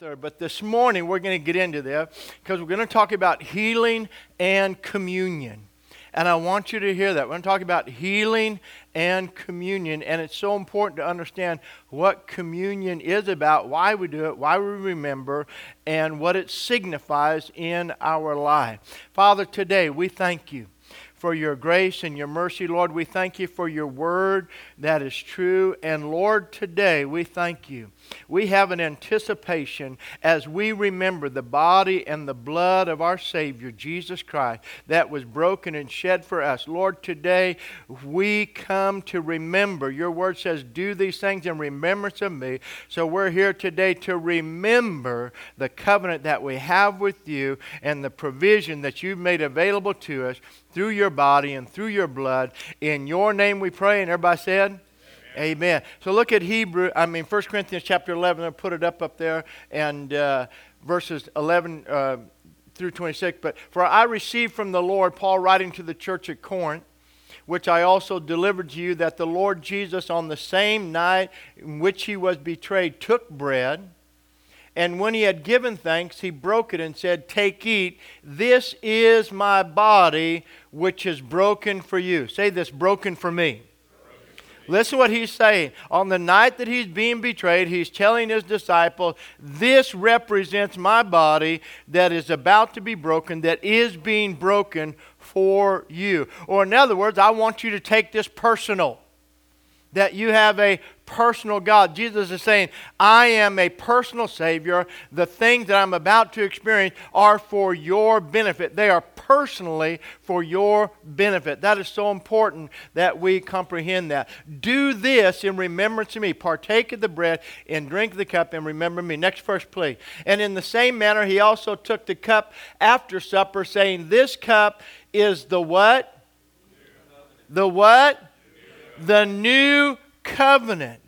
third. But this morning we're going to get into that because we're going to talk about healing and communion. And I want you to hear that. We're going to talk about healing and communion. And it's so important to understand what communion is about, why we do it, why we remember, and what it signifies in our life. Father, today we thank you for your grace and your mercy. Lord, we thank you for your word that is true. And Lord, today we thank you. We have an anticipation as we remember the body and the blood of our Savior, Jesus Christ, that was broken and shed for us. Lord, today we come to remember. Your word says, Do these things in remembrance of me. So we're here today to remember the covenant that we have with you and the provision that you've made available to us through your body and through your blood. In your name we pray. And everybody said, Amen. Amen. So look at Hebrew, I mean, 1 Corinthians chapter 11. I'll put it up up there. And uh, verses 11 uh, through 26. But for I received from the Lord, Paul writing to the church at Corinth, which I also delivered to you, that the Lord Jesus, on the same night in which he was betrayed, took bread. And when he had given thanks, he broke it and said, Take, eat. This is my body, which is broken for you. Say this broken for me. Listen to what he's saying. On the night that he's being betrayed, he's telling his disciples, This represents my body that is about to be broken, that is being broken for you. Or, in other words, I want you to take this personal that you have a personal God. Jesus is saying, I am a personal Savior. The things that I'm about to experience are for your benefit. They are personally for your benefit. That is so important that we comprehend that. Do this in remembrance of me. Partake of the bread and drink the cup and remember me. Next verse, please. And in the same manner, he also took the cup after supper, saying, This cup is the what? The what? The new covenant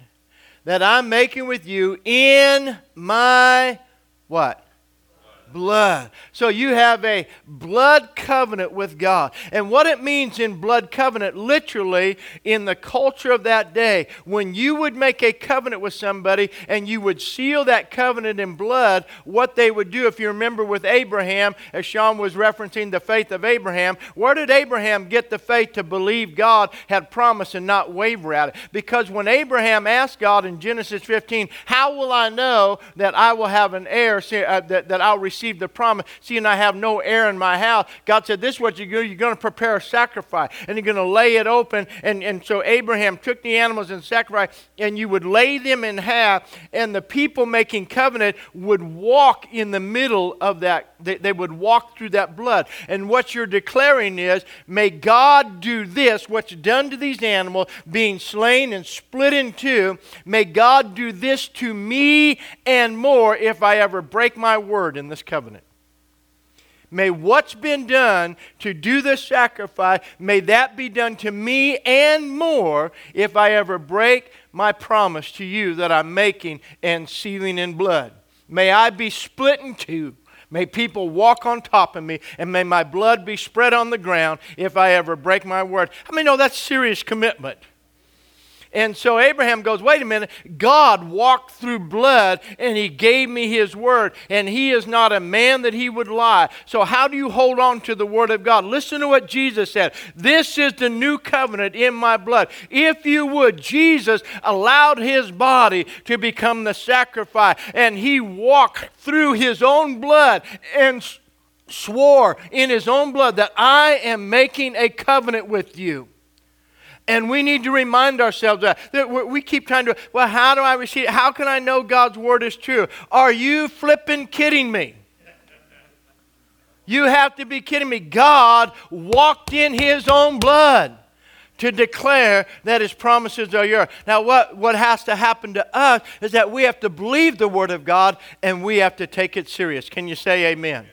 that I'm making with you in my what? Blood. So you have a blood covenant with God. And what it means in blood covenant, literally, in the culture of that day, when you would make a covenant with somebody and you would seal that covenant in blood, what they would do, if you remember with Abraham, as Sean was referencing the faith of Abraham, where did Abraham get the faith to believe God had promised and not waver at it? Because when Abraham asked God in Genesis 15, How will I know that I will have an heir, uh, that, that I'll receive? Received the promise, seeing I have no heir in my house, God said, This is what you do. You're going to prepare a sacrifice and you're going to lay it open. And, and so Abraham took the animals and sacrificed, and you would lay them in half, and the people making covenant would walk in the middle of that. They, they would walk through that blood. And what you're declaring is, May God do this, what's done to these animals, being slain and split in two. May God do this to me and more if I ever break my word in this covenant. May what's been done to do this sacrifice, may that be done to me and more if I ever break my promise to you that I'm making and sealing in blood. May I be split in two. May people walk on top of me, and may my blood be spread on the ground if I ever break my word. I mean, no, that's serious commitment. And so Abraham goes, wait a minute, God walked through blood and he gave me his word, and he is not a man that he would lie. So, how do you hold on to the word of God? Listen to what Jesus said. This is the new covenant in my blood. If you would, Jesus allowed his body to become the sacrifice, and he walked through his own blood and swore in his own blood that I am making a covenant with you. And we need to remind ourselves that, that we keep trying to, well, how do I receive it? How can I know God's word is true? Are you flipping kidding me? You have to be kidding me. God walked in his own blood to declare that his promises are yours. Now, what, what has to happen to us is that we have to believe the word of God and we have to take it serious. Can you say amen?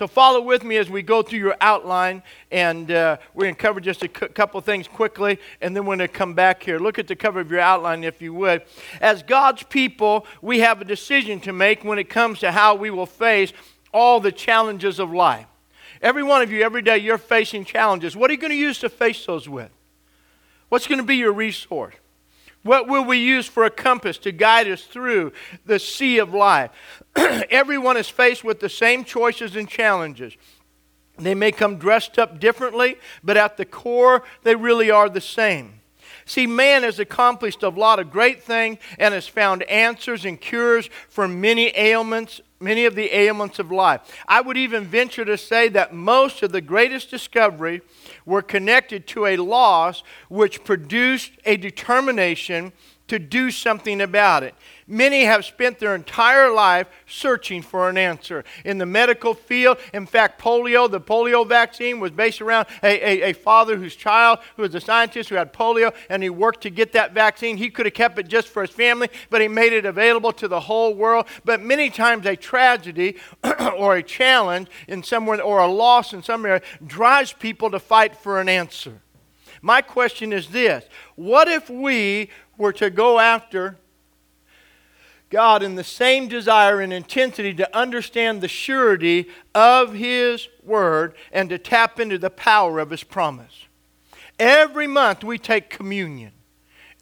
So follow with me as we go through your outline, and uh, we're going to cover just a couple things quickly, and then we're going to come back here. Look at the cover of your outline, if you would. As God's people, we have a decision to make when it comes to how we will face all the challenges of life. Every one of you, every day, you're facing challenges. What are you going to use to face those with? What's going to be your resource? What will we use for a compass to guide us through the sea of life? Everyone is faced with the same choices and challenges. They may come dressed up differently, but at the core, they really are the same. See, man has accomplished a lot of great things and has found answers and cures for many ailments, many of the ailments of life. I would even venture to say that most of the greatest discovery were connected to a loss which produced a determination to do something about it. Many have spent their entire life searching for an answer. In the medical field, in fact, polio, the polio vaccine was based around a, a, a, father whose child, who was a scientist who had polio, and he worked to get that vaccine. He could have kept it just for his family, but he made it available to the whole world. But many times, a tragedy or a challenge in somewhere, or a loss in some area, drives people to fight for an answer. My question is this What if we were to go after God in the same desire and intensity to understand the surety of His Word and to tap into the power of His promise. Every month we take communion.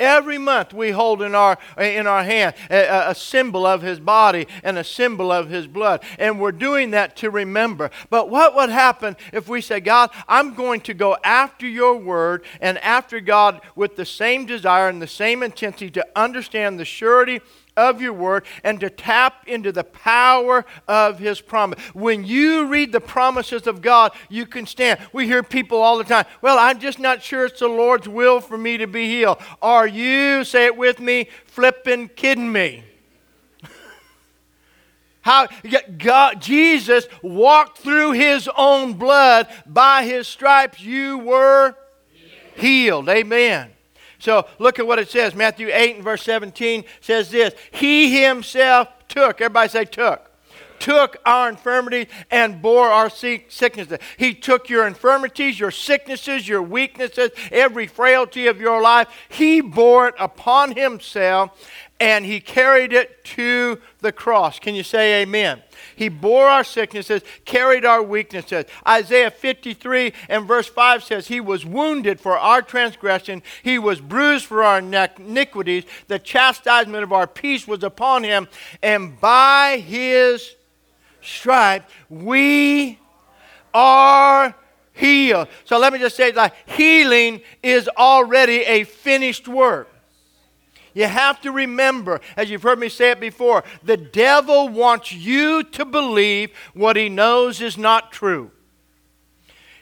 Every month we hold in our, in our hand a, a, symbol of his body and a symbol of his blood. And we're doing that to remember. But what would happen if we say, God, I'm going to go after your word and after God with the same desire and the same intensity to understand the surety of your word and to tap into the power of his promise. When you read the promises of God, you can stand. We hear people all the time, well, I'm just not sure it's the Lord's will for me to be healed. Are you, say it with me, flipping kidding me? How God, Jesus walked through his own blood. By his stripes, you were healed. Amen. So look at what it says. Matthew 8 and verse 17 says this He himself took, everybody say took took our infirmities and bore our sicknesses. He took your infirmities, your sicknesses, your weaknesses, every frailty of your life. He bore it upon himself and he carried it to the cross. Can you say amen? He bore our sicknesses, carried our weaknesses. Isaiah 53 and verse 5 says, He was wounded for our transgression, He was bruised for our iniquities. The chastisement of our peace was upon Him, and by His stripes we are healed. So let me just say like healing is already a finished work. You have to remember, as you've heard me say it before, the devil wants you to believe what he knows is not true.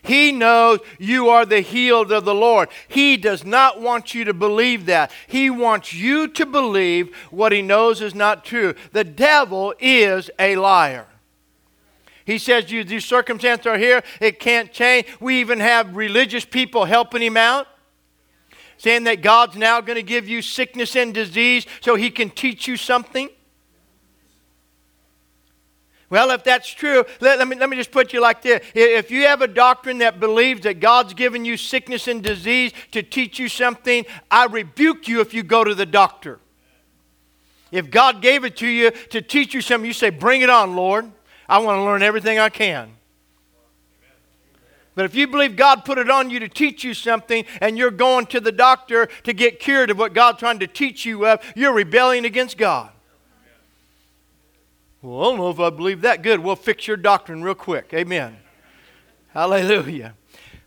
He knows you are the healed of the Lord. He does not want you to believe that. He wants you to believe what he knows is not true. The devil is a liar. He says, you, These circumstances are here, it can't change. We even have religious people helping him out saying that God's now going to give you sickness and disease so he can teach you something? Well, if that's true, let, let, me, let me just put you like this. If you have a doctrine that believes that God's given you sickness and disease to teach you something, I rebuke you if you go to the doctor. If God gave it to you to teach you something, you say, Bring it on, Lord. I want to learn everything I can. But if you believe God put it on you to teach you something and you're going to the doctor to get cured of what God's trying to teach you of, you're rebelling against God. Well, I don't know if I believe that. Good. We'll fix your doctrine real quick. Amen. Hallelujah.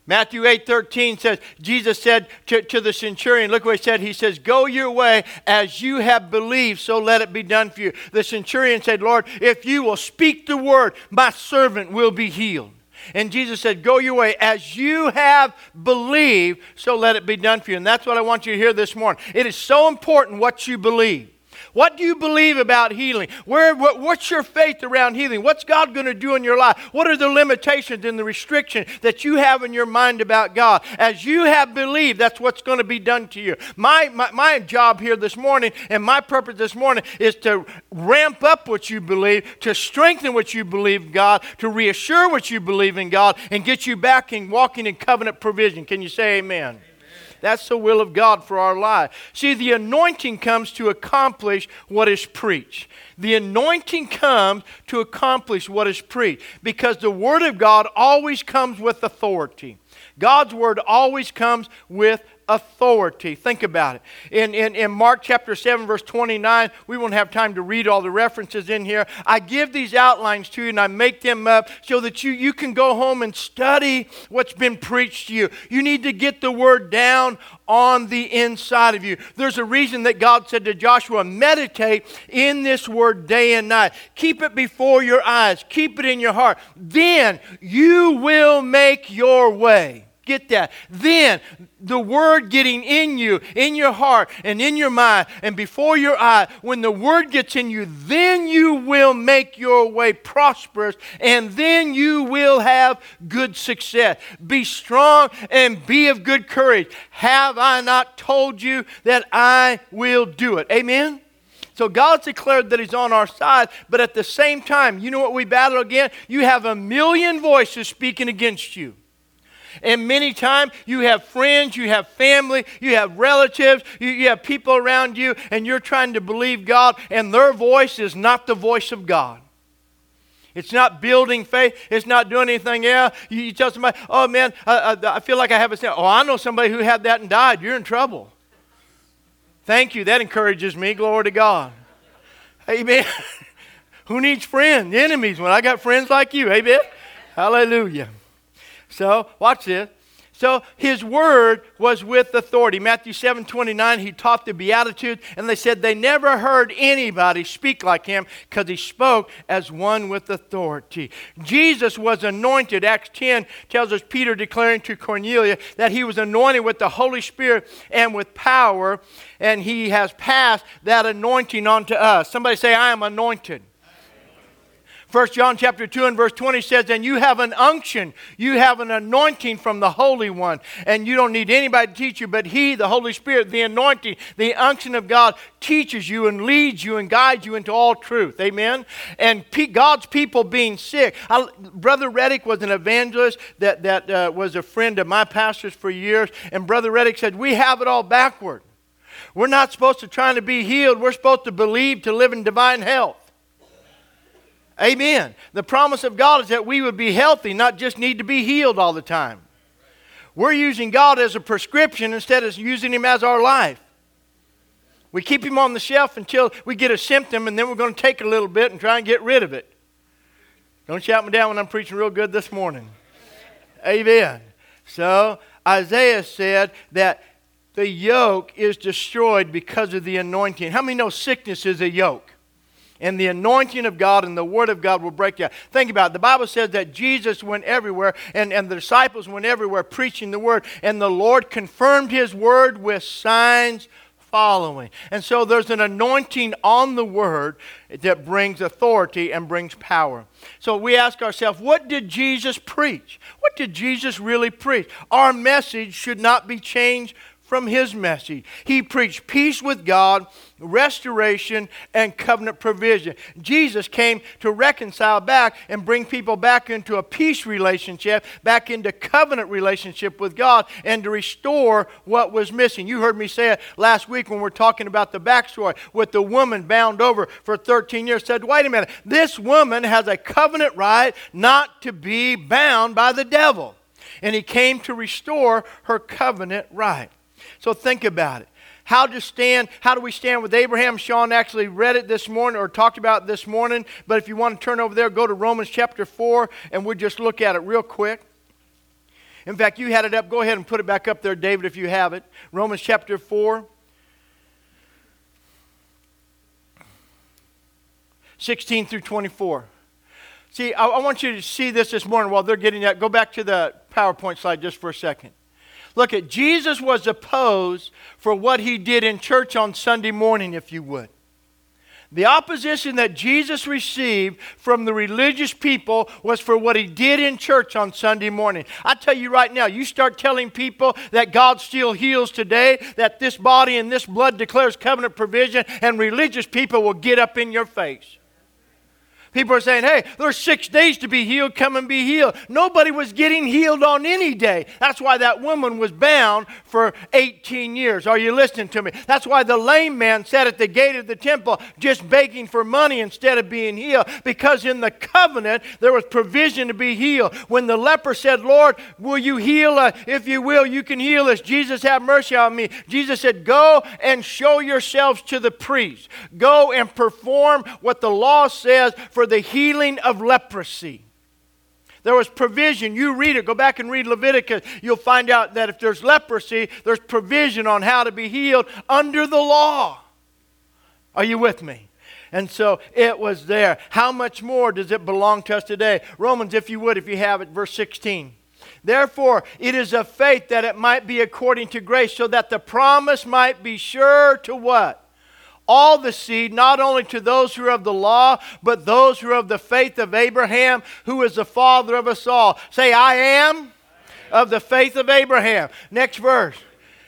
Matthew 8 13 says, Jesus said to, to, the centurion, look what he said. He says, Go your way as you have believed, so let it be done for you. The centurion said, Lord, if you will speak the word, my servant will be healed. And Jesus said, Go your way. As you have believed, so let it be done for you. And that's what I want you to hear this morning. It is so important what you believe. What do you believe about healing? Where, what, what's your faith around healing? What's God going to do in your life? What are the limitations and the restrictions that you have in your mind about God? As you have believed, that's what's going to be done to you. My, my, my job here this morning and my purpose this morning is to ramp up what you believe, to strengthen what you believe God, to reassure what you believe in God, and get you back in walking in covenant provision. Can you say amen? That's the will of God for our life. See, the anointing comes to accomplish what is preached. The anointing comes to accomplish what is preached because the Word of God always comes with authority. God's Word always comes with authority. Think about it. In, in, in Mark chapter 7, verse 29, we won't have time to read all the references in here. I give these outlines to you and I make them up so that you, you can go home and study what's been preached to you. You need to get the word down on the inside of you. There's a reason that God said to Joshua, meditate in this word day and night. Keep it before your eyes, keep it in your heart. Then you will make your way. Get that. Then the word getting in you, in your heart, and in your mind, and before your eye, when the word gets in you, then you will make your way prosperous, and then you will have good success. Be strong and be of good courage. Have I not told you that I will do it? Amen? So God's declared that He's on our side, but at the same time, you know what we battle again? You have a million voices speaking against you. And many times you have friends, you have family, you have relatives, you, you, have people around you, and you're trying to believe God, and their voice is not the voice of God. It's not building faith. It's not doing anything else. You, tell somebody, oh man, I, I, I, feel like I have a sin. Oh, I know somebody who had that and died. You're in trouble. Thank you. That encourages me. Glory to God. Amen. who needs friends? Enemies when I got friends like you. Amen. Hallelujah. So, watch this. So his word was with authority. Matthew 7 29, he taught the Beatitudes, and they said they never heard anybody speak like him because he spoke as one with authority. Jesus was anointed. Acts 10 tells us Peter declaring to Cornelius that he was anointed with the Holy Spirit and with power, and he has passed that anointing on to us. Somebody say, I am anointed. First John chapter 2 and verse 20 says, And you have an unction, you have an anointing from the Holy One, and you don't need anybody to teach you, but He, the Holy Spirit, the anointing, the unction of God, teaches you and leads you and guides you into all truth. Amen? And God's people being sick. I, Brother Reddick was an evangelist that, that uh, was a friend of my pastor's for years, and Brother Reddick said, We have it all backward. We're not supposed to try to be healed. We're supposed to believe to live in divine health. Amen. The promise of God is that we would be healthy, not just need to be healed all the time. We're using God as a prescription instead of using Him as our life. We keep Him on the shelf until we get a symptom, and then we're going to take a little bit and try and get rid of it. Don't shout me down when I'm preaching real good this morning. Amen. So, Isaiah said that the yoke is destroyed because of the anointing. How many know sickness is a yoke? And the anointing of God and the Word of God will break you. Think about it. The Bible says that Jesus went everywhere and, and the disciples went everywhere preaching the Word, and the Lord confirmed His Word with signs following. And so there's an anointing on the Word that brings authority and brings power. So we ask ourselves, what did Jesus preach? What did Jesus really preach? Our message should not be changed from his message. He preached peace with God, restoration, and covenant provision. Jesus came to reconcile back and bring people back into a peace relationship, back into covenant relationship with God, and to restore what was missing. You heard me say it last week when we are talking about the backstory with the woman bound over for 13 years. Said, wait a minute, this woman has a covenant right not to be bound by the devil. And he came to restore her covenant right. So think about it. How to stand, how do we stand with Abraham? Sean actually read it this morning or talked about it this morning. But if you want to turn over there, go to Romans chapter 4 and we'll just look at it real quick. In fact, you had it up. Go ahead and put it back up there, David, if you have it. Romans chapter 4. 16 through 24. See, I, I, want you to see this this morning while they're getting that. Go back to the PowerPoint slide just for a second. Look at Jesus was opposed for what he did in church on Sunday morning, if you would. The opposition that Jesus received from the religious people was for what he did in church on Sunday morning. I tell you right now, you start telling people that God still heals today, that this body and this blood declares covenant provision, and religious people will get up in your face. People are saying, hey, there's six days to be healed, come and be healed. Nobody was getting healed on any day. That's why that woman was bound for 18 years. Are you listening to me? That's why the lame man sat at the gate of the temple just begging for money instead of being healed. Because in the covenant, there was provision to be healed. When the leper said, Lord, will you heal us? If you will, you can heal us. Jesus, have mercy on me. Jesus said, Go and show yourselves to the priest. Go and perform what the law says for the healing of leprosy. There was provision. You read it, go back and read Leviticus. You'll find out that if there's leprosy, there's provision on how to be healed under the law. Are you with me? And so it was there. How much more does it belong to us today? Romans, if you would, if you have it, verse 16. Therefore, it is of faith that it might be according to grace, so that the promise might be sure to what? All the seed, not only to those who are of the law, but those who are of the faith of Abraham, who is the father of us all. Say, I am of the faith of Abraham. Next verse.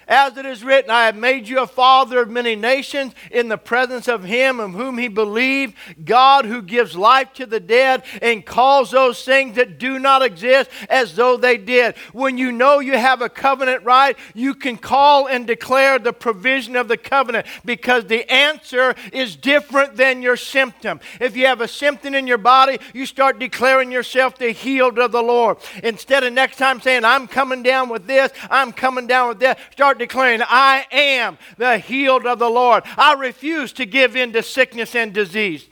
As it is written, I have made you a father of many nations in the presence of him of whom he believed, God who gives life to the dead and calls those things that do not exist as though they did. When you know you have a covenant right, you can call and declare the provision of the covenant because the answer is different than your symptom. If you have a symptom in your body, you start declaring yourself the healed of the Lord. Instead of next time saying, I'm coming down with this, I'm coming down with that, start declaring, I am the healed of the Lord. I refuse to give in to sickness and disease.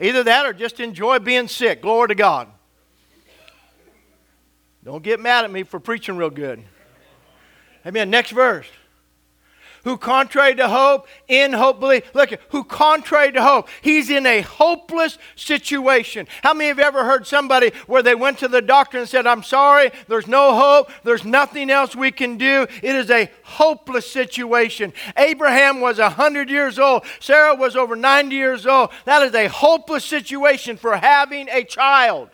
Either that or just enjoy being sick. Glory to God. Don't get mad at me for preaching real good. Amen. Next verse who contrary to hope, in hope believe. Look, who contrary to hope. He's in a hopeless situation. How many have ever heard somebody where they went to the doctor and said, I'm sorry, there's no hope, there's nothing else we can do. It is a hopeless situation. Abraham was 100 years old, Sarah was over 90 years old. That is a hopeless situation for having a child.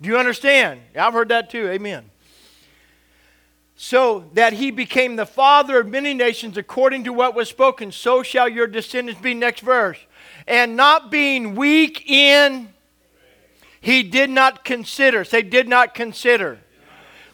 Do you understand? I've heard that too. Amen so that he became the father of many nations according to what was spoken so shall your descendants be. Next verse. And not being weak in he did not consider. Say did not consider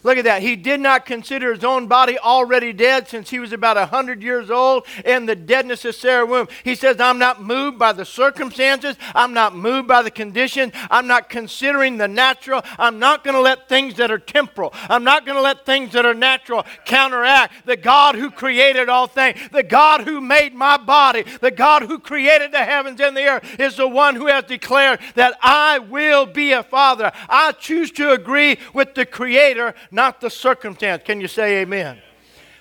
Look at that. He did not consider his own body already dead since he was about 100 years old and the deadness of Sarah's womb. He says, I'm not moved by the circumstances. I'm not moved by the condition. I'm not considering the natural. I'm not going to let things that are temporal, I'm not going to let things that are natural counteract the God who created all things, the God who made my body, the God who created the heavens and the earth is the one who has declared that I will be a father. I choose to agree with the Creator not the circumstance. Can you say amen?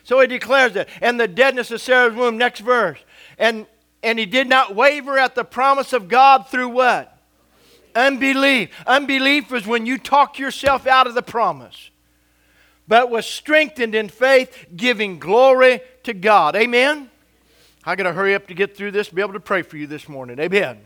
So he declares it. And the deadness of Sarah's womb, next verse. And, and he did not waver at the promise of God through what? Unbelief. Unbelief is when you talk yourself out of the promise, but was strengthened in faith, giving glory to God. Amen? I got to hurry up to get through this, be able to pray for you this morning. Amen.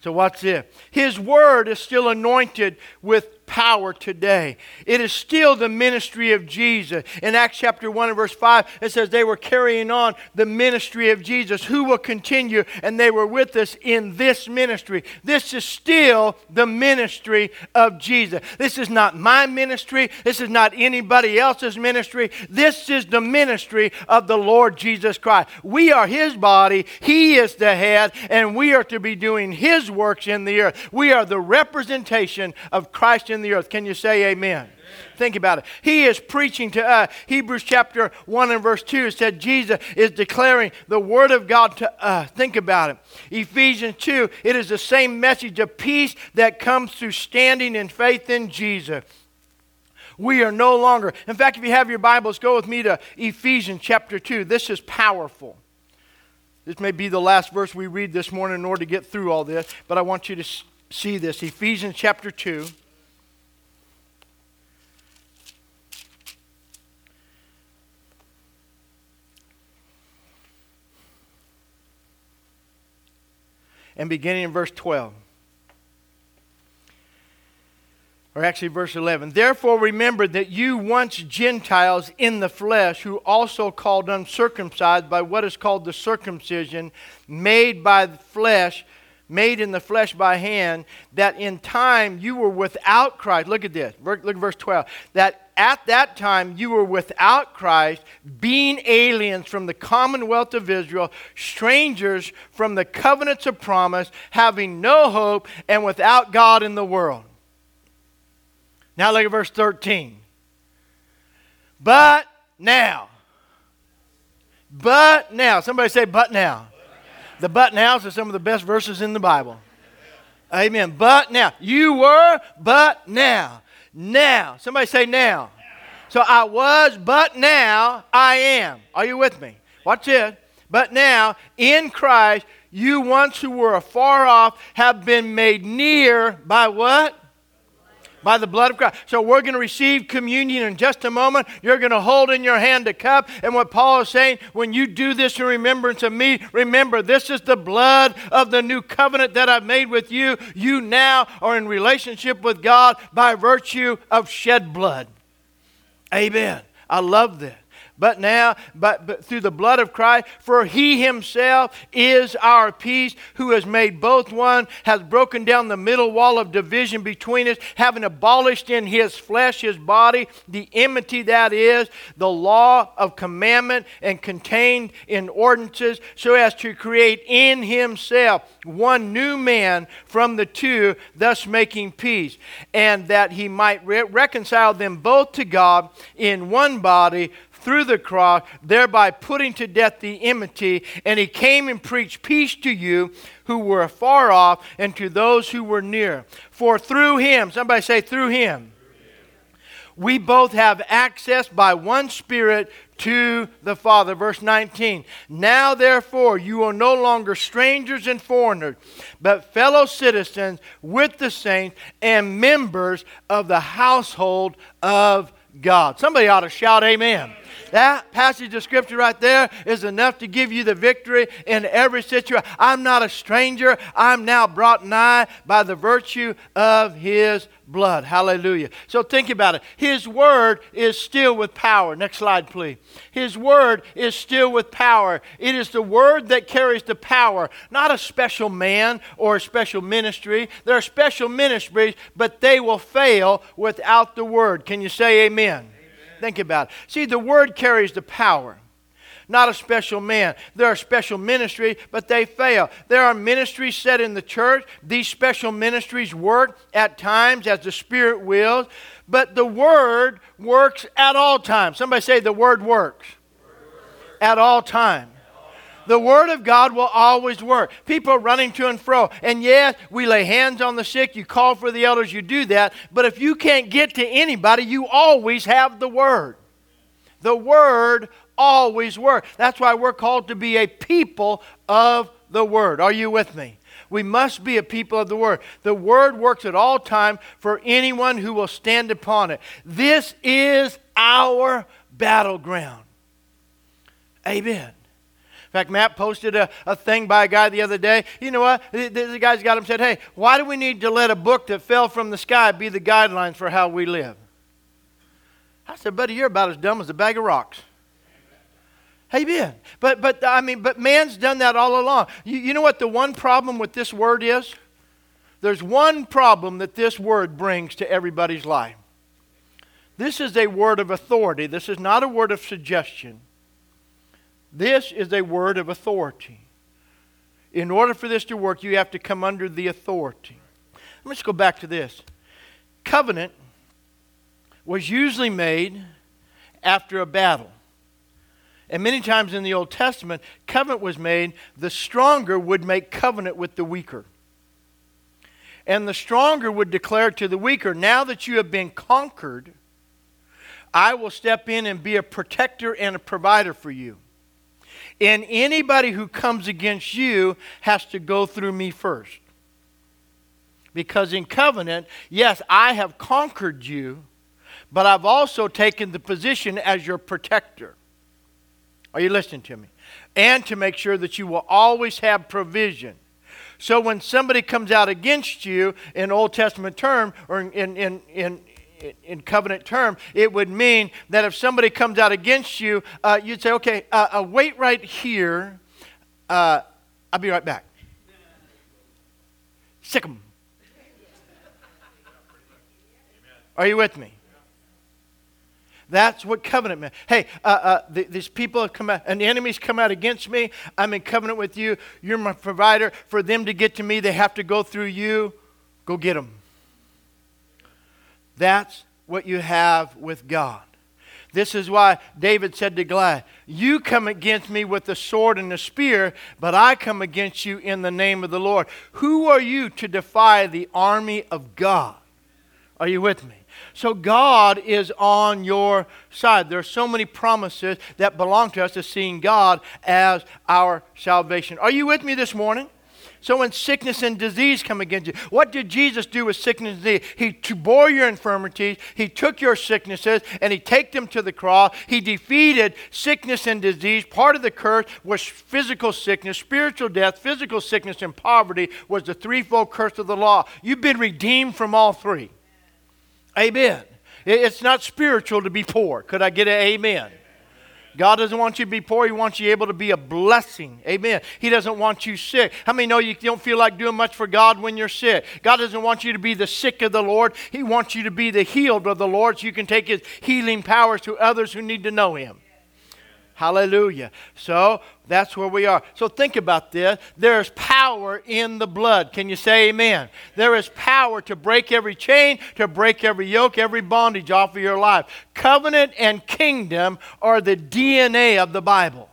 So, watch this. His word is still anointed with power today. It is still the ministry of Jesus. In Acts chapter 1 and verse 5, it says they were carrying on the ministry of Jesus, who will continue, and they were with us in this ministry. This is still the ministry of Jesus. This is not my ministry. This is not anybody else's ministry. This is the ministry of the Lord Jesus Christ. We are his body, he is the head, and we are to be doing his works in the earth. We are the representation of Christ in in the earth. Can you say amen? amen? Think about it. He is preaching to us. Hebrews chapter 1 and verse 2 said Jesus is declaring the word of God to us. Think about it. Ephesians 2, it is the same message of peace that comes through standing in faith in Jesus. We are no longer. In fact, if you have your Bibles, go with me to Ephesians chapter 2. This is powerful. This may be the last verse we read this morning in order to get through all this, but I want you to see this. Ephesians chapter 2. And beginning in verse 12. or actually verse 11 therefore remember that you once gentiles in the flesh who also called uncircumcised by what is called the circumcision made by the flesh made in the flesh by hand that in time you were without christ. Look at this. Look at verse 12 that at that time you were without christ being aliens from the commonwealth of israel strangers from the covenants of promise having no hope and without god in the world now look at verse 13. But now. But now. Somebody say, but now. The but nows are some of the best verses in the Bible. Amen. But now. You were, but now. Now. Somebody say now. So I was, but now I am. Are you with me? Watch it. But now, in Christ, you once who were afar off have been made near by what? By the blood of Christ. So we're going to receive communion in just a moment. You're going to hold in your hand a cup. And what Paul is saying, when you do this in remembrance of me, remember this is the blood of the new covenant that I've made with you. You now are in relationship with God by virtue of shed blood. Amen. I love this but now but, but through the blood of Christ. For he himself is our peace, who has made both one, has broken down the middle wall of division between us, having abolished in his flesh, his body, the enmity that is, the law of commandment, and contained in ordinances, so as to create in himself one new man from the two, thus making peace, and that he might re- reconcile them both to God in one body through the cross, thereby putting to death the enmity. And he came and preached peace to you who were afar off and to those who were near. For through him, somebody say, through him, we both have access by one Spirit to the Father. Verse 19. Now, therefore, you are no longer strangers and foreigners, but fellow citizens with the saints and members of the household of God. Somebody ought to shout, Amen. That passage of scripture right there is enough to give you the victory in every situation. I'm not a stranger. I'm now brought nigh by the virtue of his blood. Hallelujah. So think about it. His word is still with power. Next slide, please. His word is still with power. It is the word that carries the power, not a special man or a special ministry. There are special ministries, but they will fail without the word. Can you say amen? Think about it. See, the word carries the power not a special man. There are special ministries, but they fail. There are ministries set in the church. These special ministries work at times as the Spirit wills, but the Word works at all times. Somebody say, The Word works. At all times. The Word of God will always work. People are running to and fro. And yes, we lay hands on the sick, you call for the elders, you do that. But if you can't get to anybody, you always have the Word. The Word always works. That's why we're called to be a people of the Word. Are you with me? We must be a people of the Word. The Word works at all time for anyone who will stand upon it. This is our battleground. Amen. In fact, Matt posted a, a thing by a guy the other day. You know what? The, the guy's got him said, Hey, why do we need to let a book that fell from the sky be the guidelines for how we live? I said, Buddy, you're about as dumb as a bag of rocks. Hey, Amen. But, but, I mean, but man's done that all along. You, you know what the one problem with this word is? There's one problem that this word brings to everybody's life. This is a word of authority. This is not a word of suggestion. This is a word of authority. In order for this to work, you have to come under the authority. Let's go back to this. Covenant was usually made after a battle. And many times in the Old Testament, covenant was made, the stronger would make covenant with the weaker. And the stronger would declare to the weaker, Now that you have been conquered, I will step in and be a protector and a provider for you. And anybody who comes against you has to go through me first. Because in covenant, yes, I have conquered you, but I've also taken the position as your protector. Are you listening to me? And to make sure that you will always have provision. So when somebody comes out against you in Old Testament term or in, in, in, in covenant term, it would mean that if somebody comes out against you, uh, you'd say, okay, uh, uh, wait right here. Uh, I'll be right back. Sick 'em. Are you with me? That's what covenant meant. Hey, uh, uh, these people have come out, and the enemies come out against me. I'm in covenant with you. You're my provider. For them to get to me, they have to go through you. Go get them. That's what you have with God. This is why David said to Goliath, You come against me with the sword and the spear, but I come against you in the name of the Lord. Who are you to defy the army of God? Are you with me? So God is on your side. There are so many promises that belong to us as seeing God as our salvation. Are you with me this morning? So when sickness and disease come against you, what did Jesus do with sickness and disease? He bore your infirmities, he took your sicknesses, and he took them to the cross. He defeated sickness and disease. Part of the curse was physical sickness, spiritual death, physical sickness, and poverty was the threefold curse of the law. You've been redeemed from all three. Amen. It's not spiritual to be poor. Could I get an amen? God doesn't want you to be poor. He wants you able to be a blessing. Amen. He doesn't want you sick. How many know you don't feel like doing much for God when you're sick? God doesn't want you to be the sick of the Lord. He wants you to be the healed of the Lord so you can take His healing powers to others who need to know Him. Hallelujah. So that's where we are. So think about this. There's power in the blood. Can you say amen? There is power to break every chain, to break every yoke, every bondage off of your life. Covenant and kingdom are the DNA of the Bible.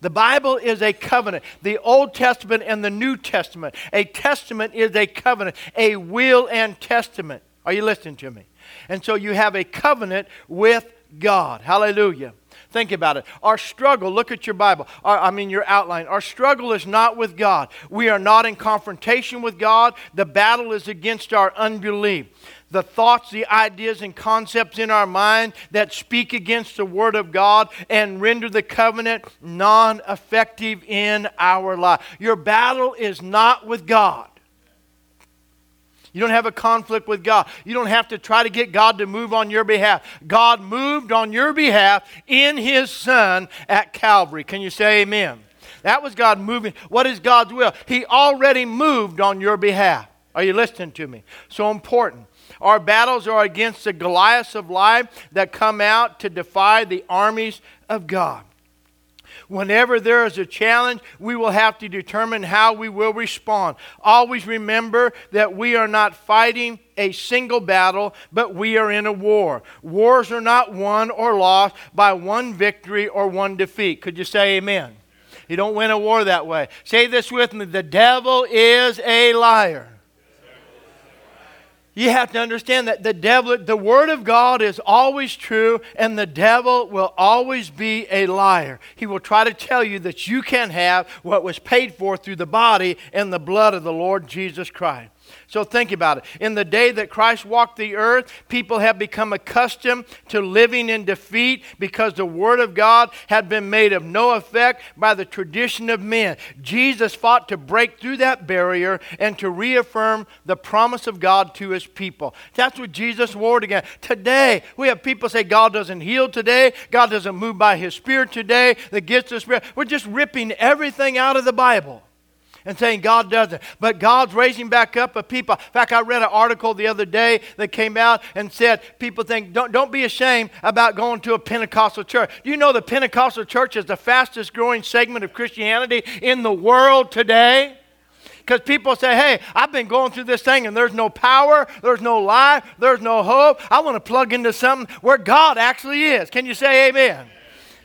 The Bible is a covenant. The Old Testament and the New Testament. A testament is a covenant, a will and testament. Are you listening to me? And so you have a covenant with God. Hallelujah. Think about it. Our struggle, look at your Bible, our, I mean your outline. Our struggle is not with God. We are not in confrontation with God. The battle is against our unbelief. The thoughts, the ideas, and concepts in our mind that speak against the Word of God and render the covenant non effective in our life. Your battle is not with God. You don't have a conflict with God. You don't have to try to get God to move on your behalf. God moved on your behalf in His Son at Calvary. Can you say amen? That was God moving. What is God's will? He already moved on your behalf. Are you listening to me? So important. Our battles are against the Goliaths of life that come out to defy the armies of God. Whenever there is a challenge, we will have to determine how we will respond. Always remember that we are not fighting a single battle, but we are in a war. Wars are not won or lost by one victory or one defeat. Could you say amen? You don't win a war that way. Say this with me the devil is a liar you have to understand that the devil, the word of God is always true, and the devil will always be a liar. He will try to tell you that you can have what was paid for through the body and the blood of the Lord Jesus Christ. So think about it. In the day that Christ walked the earth, people have become accustomed to living in defeat because the Word of God had been made of no effect by the tradition of men. Jesus fought to break through that barrier and to reaffirm the promise of God to His people. That's what Jesus wore again. Today, we have people say God doesn't heal today, God doesn't move by His Spirit today, the gifts of Spirit. We're just ripping everything out of the Bible and saying God doesn't. But God's raising back up a people. In fact, I read an article the other day that came out and said people think, don't, don't be ashamed about going to a Pentecostal church. Do you know the Pentecostal church is the fastest growing segment of Christianity in the world today? because people say, hey, I've been going through this thing and there's no power, there's no life, there's no hope. I want to plug into something where God actually is. Can you say amen?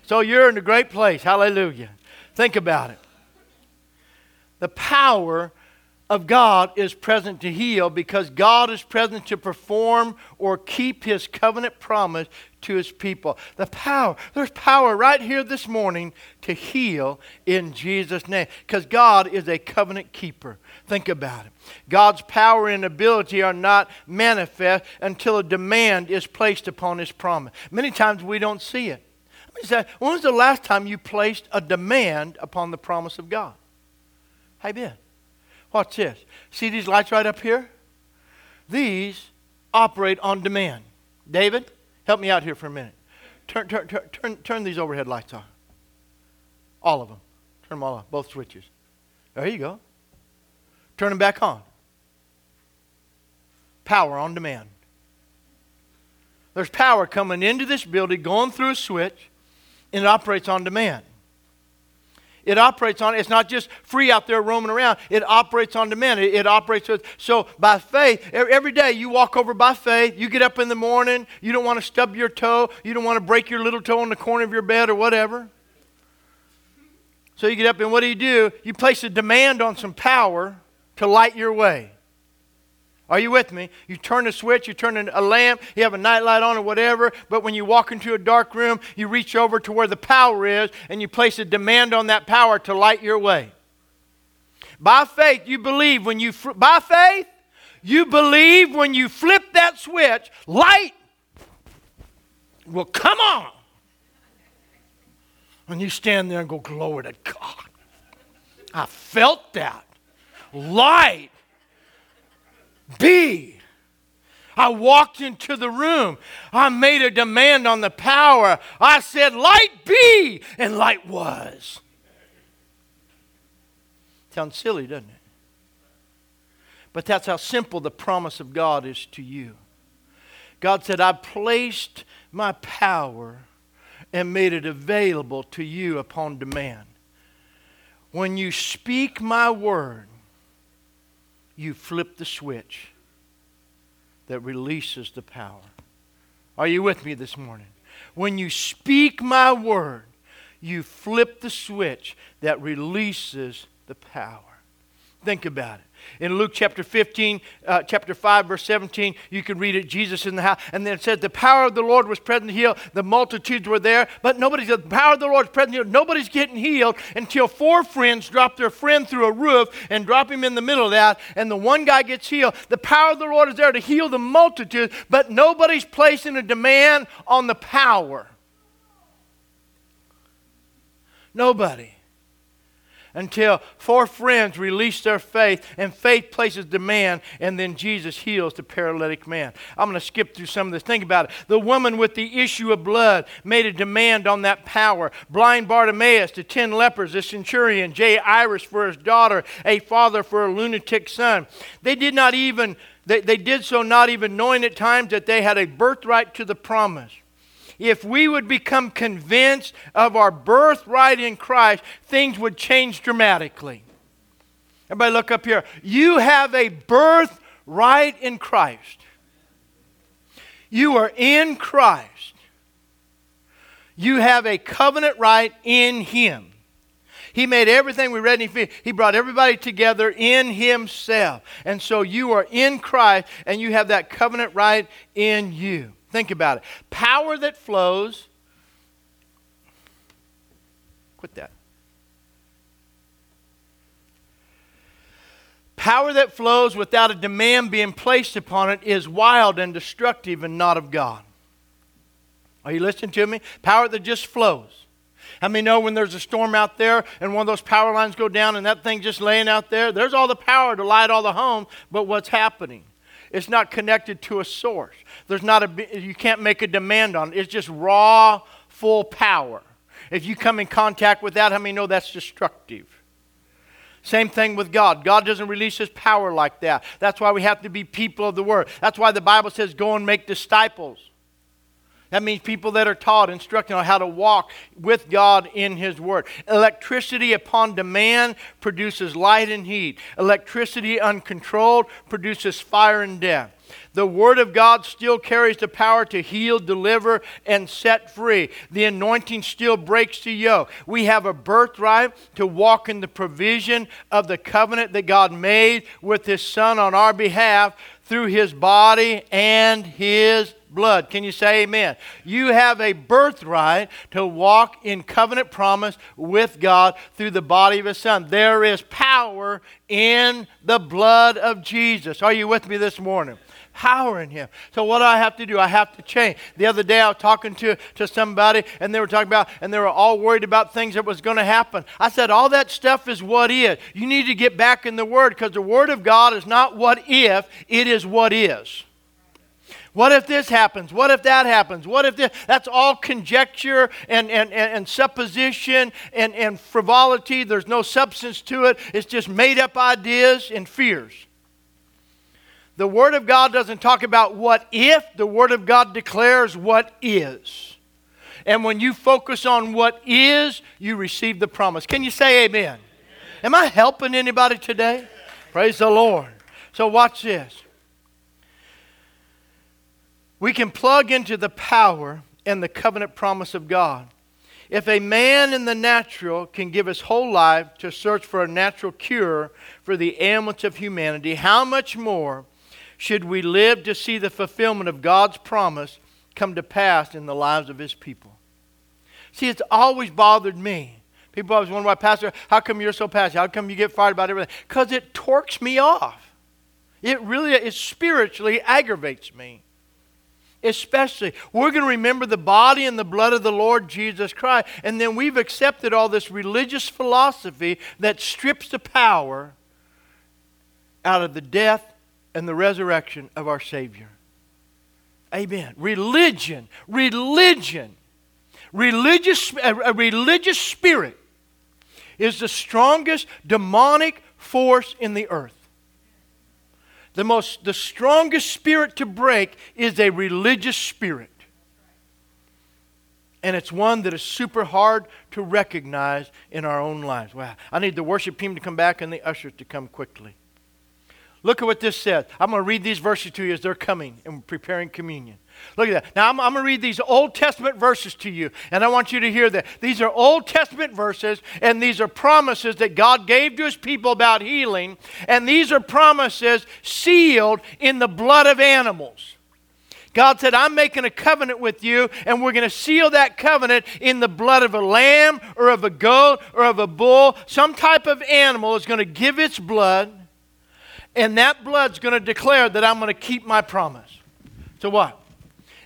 So you're in a great place. Hallelujah. Think about it the power of God is present to heal because God is present to perform or keep his covenant promise to his people. The power, there's power right here this morning to heal in Jesus' name because God is a covenant keeper. Think about it. God's power and ability are not manifest until a demand is placed upon his promise. Many times we don't see it. When was the last time you placed a demand upon the promise of God? Amen. Watch this. See these lights right up here? These operate on demand. David, help me out here for a minute. Turn, turn, turn, turn, turn these overhead lights on. All of them. Turn them all on, both switches. There you go. Turn them back on. Power on demand. There's power coming into this building, going through a switch, and it operates on demand. It operates on, it's not just free out there roaming around. It operates on demand. It, it operates with, so by faith, every day you walk over by faith. You get up in the morning. You don't want to stub your toe. You don't want to break your little toe in the corner of your bed or whatever. So you get up and what do you do? You place a demand on some power to light your way. Are you with me? You turn a switch, you turn a lamp, you have a nightlight on or whatever, but when you walk into a dark room, you reach over to where the power is and you place a demand on that power to light your way. By faith, you believe when you, by faith, you believe when you flip that switch, light will come on. And you stand there and go, Glory to God. I felt that. Light be. I walked into the room. I made a demand on the power. I said, Light be, and light was. Sounds silly, doesn't it? But that's how simple the promise of God is to you. God said, I placed my power and made it available to you upon demand. When you speak my word, you flip the switch that releases the power. Are you with me this morning? When you speak my word, you flip the switch that releases the power. Think about it. In Luke chapter 15, uh, chapter 5, verse 17, you can read it Jesus in the house. And then it said, The power of the Lord was present to heal. The multitudes were there, but nobody's, the power of the Lord is present to. Nobody's getting healed until four friends drop their friend through a roof and drop him in the middle of that. And the one guy gets healed. The power of the Lord is there to heal the multitude, but nobody's placing a demand on the power. Nobody until four friends release their faith and faith places demand and then jesus heals the paralytic man. I'm going to skip through some of this. Think about it. The woman with the issue of blood made a demand on that power. Blind bartimaeus the ten lepers the centurion jairus for his daughter a father for a lunatic son. They did not even they, they did so not even knowing at times that they had a birthright to the promise if we would become convinced of our birthright in Christ, things would change dramatically. Everybody, look up here. You have a birthright in Christ. You are in Christ. You have a covenant right in Him. He made everything we read in Ephesians. He brought everybody together in Himself. And so you are in Christ and you have that covenant right in you. Think about it. Power that flows. Quit that. Power that flows without a demand being placed upon it is wild and destructive and not of God. Are you listening to me? Power that just flows. How many know when there's a storm out there and one of those power lines go down and that thing just laying out there? There's all the power to light all the homes, but what's happening? It's not connected to a source. There's not a, you can't make a demand on it. It's just raw, full power. If you come in contact with that, how many know that's destructive? Same thing with God. God doesn't release his power like that. That's why we have to be people of the word. That's why the Bible says, go and make disciples. That means people that are taught, instructed on how to walk with God in His Word. Electricity upon demand produces light and heat. Electricity uncontrolled produces fire and death. The Word of God still carries the power to heal, deliver, and set free. The anointing still breaks the yoke. We have a birthright to walk in the provision of the covenant that God made with His Son on our behalf through His body and His blood. Can you say amen? You have a birthright to walk in covenant promise with God through the body of His Son. There is power in the blood of Jesus. Are you with me this morning? power in him. So what do I have to do? I have to change. The other day I was talking to, to somebody and they were talking about, and they were all worried about things that was going to happen. I said, all that stuff is what is. You need to get back in the Word because the Word of God is not what if, it is what is. What if this happens? What if that happens? What if this? That's all conjecture and, and, and, and, supposition and, and frivolity. There's no substance to it. It's just made up ideas and fears. The Word of God doesn't talk about what if, the Word of God declares what is. And when you focus on what is, you receive the promise. Can you say amen? amen. Am I helping anybody today? Praise the Lord. So, watch this. We can plug into the power and the covenant promise of God. If a man in the natural can give his whole life to search for a natural cure for the ailments of humanity, how much more should we live to see the fulfillment of God's promise come to pass in the lives of His people. See, it's always bothered me. People always wonder why, Pastor, how come you're so passionate? How come you get fired about everything? Because it torques me off. It really, it spiritually aggravates me. Especially, we're going to remember the body and the blood of the Lord Jesus Christ, and then we've accepted all this religious philosophy that strips the power out of the death and the resurrection of our Savior. Amen. Religion, religion, religious, a religious spirit is the strongest demonic force in the earth. The most, the strongest spirit to break is a religious spirit. And it's one that is super hard to recognize in our own lives. Wow. I need the worship team to come back and the ushers to come quickly. Look at what this says. I'm going to read these verses to you as they're coming and preparing communion. Look at that. Now, I'm, I'm, going to read these Old Testament verses to you, and I want you to hear that. These are Old Testament verses, and these are promises that God gave to his people about healing, and these are promises sealed in the blood of animals. God said, I'm making a covenant with you, and we're going to seal that covenant in the blood of a lamb or of a goat or of a bull. Some type of animal is going to give its blood and that blood's going to declare that I'm going to keep my promise. So what?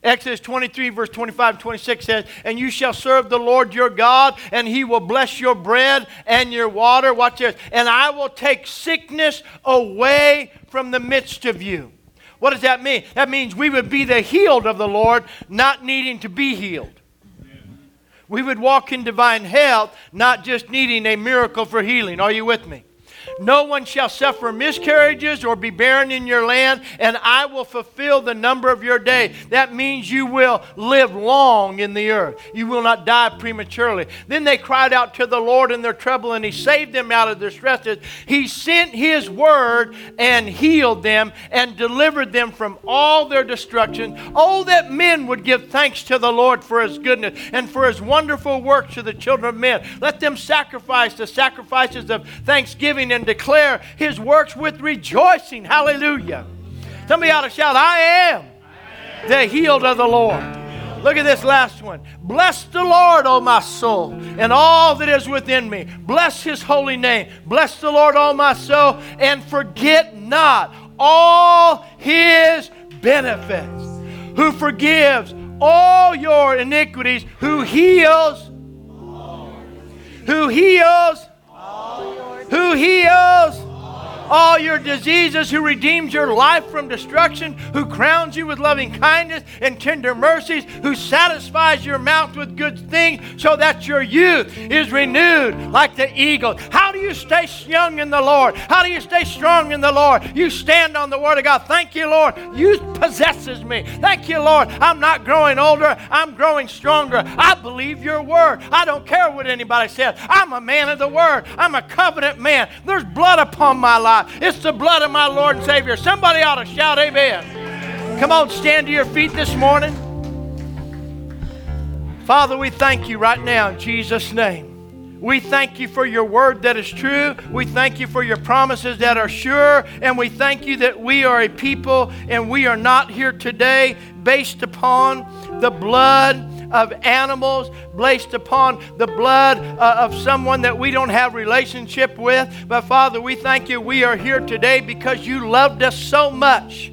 Exodus 23, verse 25 26 says, And you shall serve the Lord your God, and he will bless your bread and your water. Watch this. And I will take sickness away from the midst of you. What does that mean? That means we would be the healed of the Lord, not needing to be healed. We would walk in divine health, not just needing a miracle for healing. Are you with me? No one shall suffer miscarriages or be barren in your land, and I will fulfill the number of your days. That means you will live long in the earth. You will not die prematurely. Then they cried out to the Lord in their trouble, and He saved them out of their stresses. He sent His word and healed them and delivered them from all their destruction. Oh, that men would give thanks to the Lord for His goodness and for His wonderful works to the children of men. Let them sacrifice the sacrifices of thanksgiving and declare his works with rejoicing. Hallelujah. Somebody ought to shout, I am the healed of the Lord. Look at this last one. Bless the Lord, O my soul, and all that is within me. Bless his holy name. Bless the Lord, O my soul, and forget not all his benefits. Who forgives all your iniquities, who heals, who heals who heals all your diseases, who redeems your life from destruction, who crowns you with loving kindness and tender mercies, who satisfies your mouth with good things so that your youth is renewed like the eagle. How do you stay young in the Lord? How do you stay strong in the Lord? You stand on the Word of God. Thank you, Lord. Youth possesses me. Thank you, Lord. I'm not growing older, I'm growing stronger. I believe your Word. I don't care what anybody says. I'm a man of the Word, I'm a covenant man. There's blood upon my life. It's the blood of my Lord and Savior. Somebody ought to shout, Amen. Come on, stand to your feet this morning. Father, we thank you right now in Jesus' name. We thank you for your word that is true. We thank you for your promises that are sure. And we thank you that we are a people and we are not here today based upon the blood of animals, based upon the blood uh, of someone that we don't have relationship with. But Father, we thank you we are here today because you loved us so much.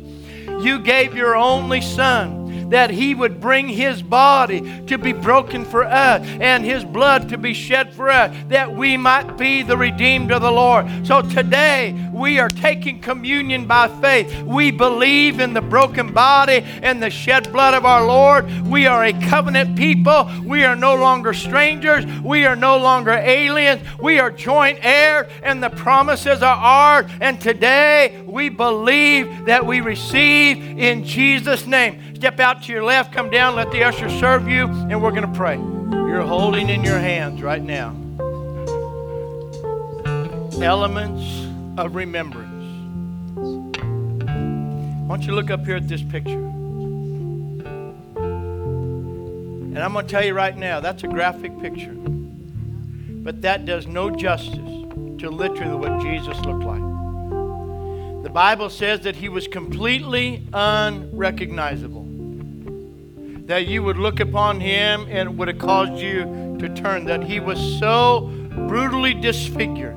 You gave your only son that he would bring his body to be broken for us and his blood to be shed for us, that we might be the redeemed of the Lord. So today we are taking communion by faith. We believe in the broken body and the shed blood of our Lord. We are a covenant people. We are no longer strangers. We are no longer aliens. We are joint heirs, and the promises are ours. And today we believe that we receive in Jesus' name. Step out to your left, come down, let the usher serve you, and we're going to pray. You're holding in your hands right now elements of remembrance. Why don't you look up here at this picture? And I'm going to tell you right now, that's a graphic picture. But that does no justice to literally what Jesus looked like. The Bible says that he was completely unrecognizable that you would look upon him and would have caused you to turn, that he was so brutally disfigured,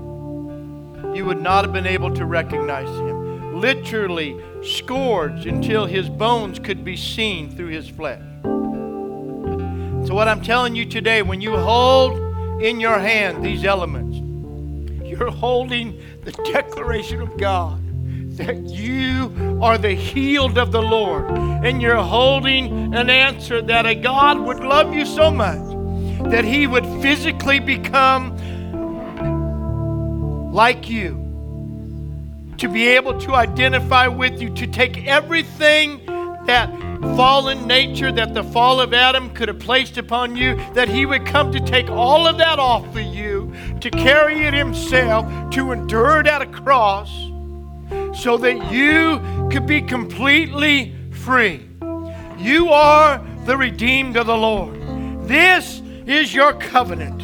you would not have been able to recognize him. Literally scourged until his bones could be seen through his flesh. So, what I'm telling you today, when you hold in your hand these elements, you're holding the declaration of God that you are the healed of the Lord. And you're holding an answer that a God would love you so much that he would physically become like you, to be able to identify with you, to take everything that fallen nature that the fall of Adam could have placed upon you, that he would come to take all of that off of you, to carry it himself, to endure it at a cross so that you could be completely free. You are the redeemed of the Lord. This is your covenant.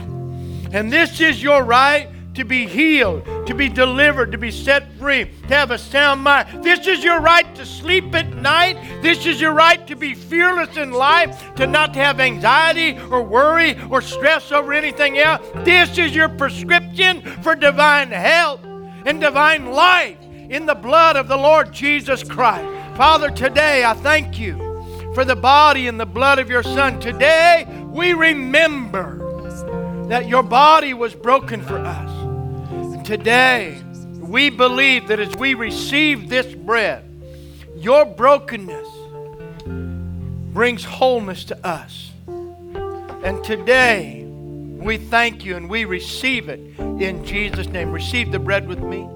And this is your right to be healed, to be delivered, to be set free, to have a sound mind. This is your right to sleep at night. This is your right to be fearless in life, to not have anxiety or worry or stress over anything else. This is your prescription for divine health and divine life in the blood of the Lord Jesus Christ. Father, today I thank you for the body and the blood of your Son. Today we remember that your body was broken for us. And today we believe that as we receive this bread, your brokenness brings wholeness to us. And today we thank you and we receive it in Jesus' name. Receive the bread with me.